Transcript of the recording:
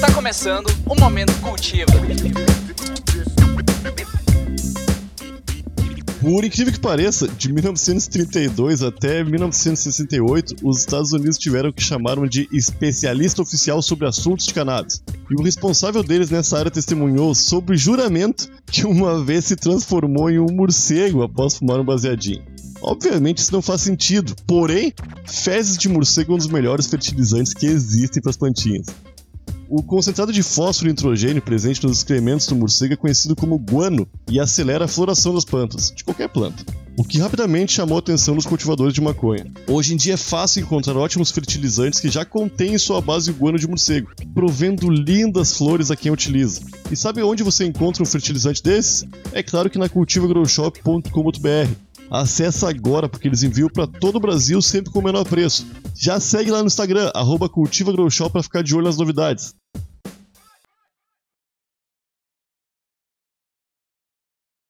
Tá começando o Momento Cultiva. Por incrível que pareça, de 1932 até 1968, os Estados Unidos tiveram o que chamaram de especialista oficial sobre assuntos de cannabis. E o responsável deles nessa área testemunhou sobre juramento que uma vez se transformou em um morcego após fumar um baseadinho. Obviamente isso não faz sentido, porém, fezes de morcego é um dos melhores fertilizantes que existem para as plantinhas. O concentrado de fósforo e nitrogênio presente nos excrementos do morcego é conhecido como guano e acelera a floração das plantas, de qualquer planta. O que rapidamente chamou a atenção dos cultivadores de maconha. Hoje em dia é fácil encontrar ótimos fertilizantes que já contêm em sua base o guano de morcego, provendo lindas flores a quem utiliza. E sabe onde você encontra um fertilizante desses? É claro que na cultivagrowshop.com.br. Acesse agora porque eles enviam para todo o Brasil sempre com o menor preço. Já segue lá no Instagram, arroba cultivagrowshop para ficar de olho nas novidades.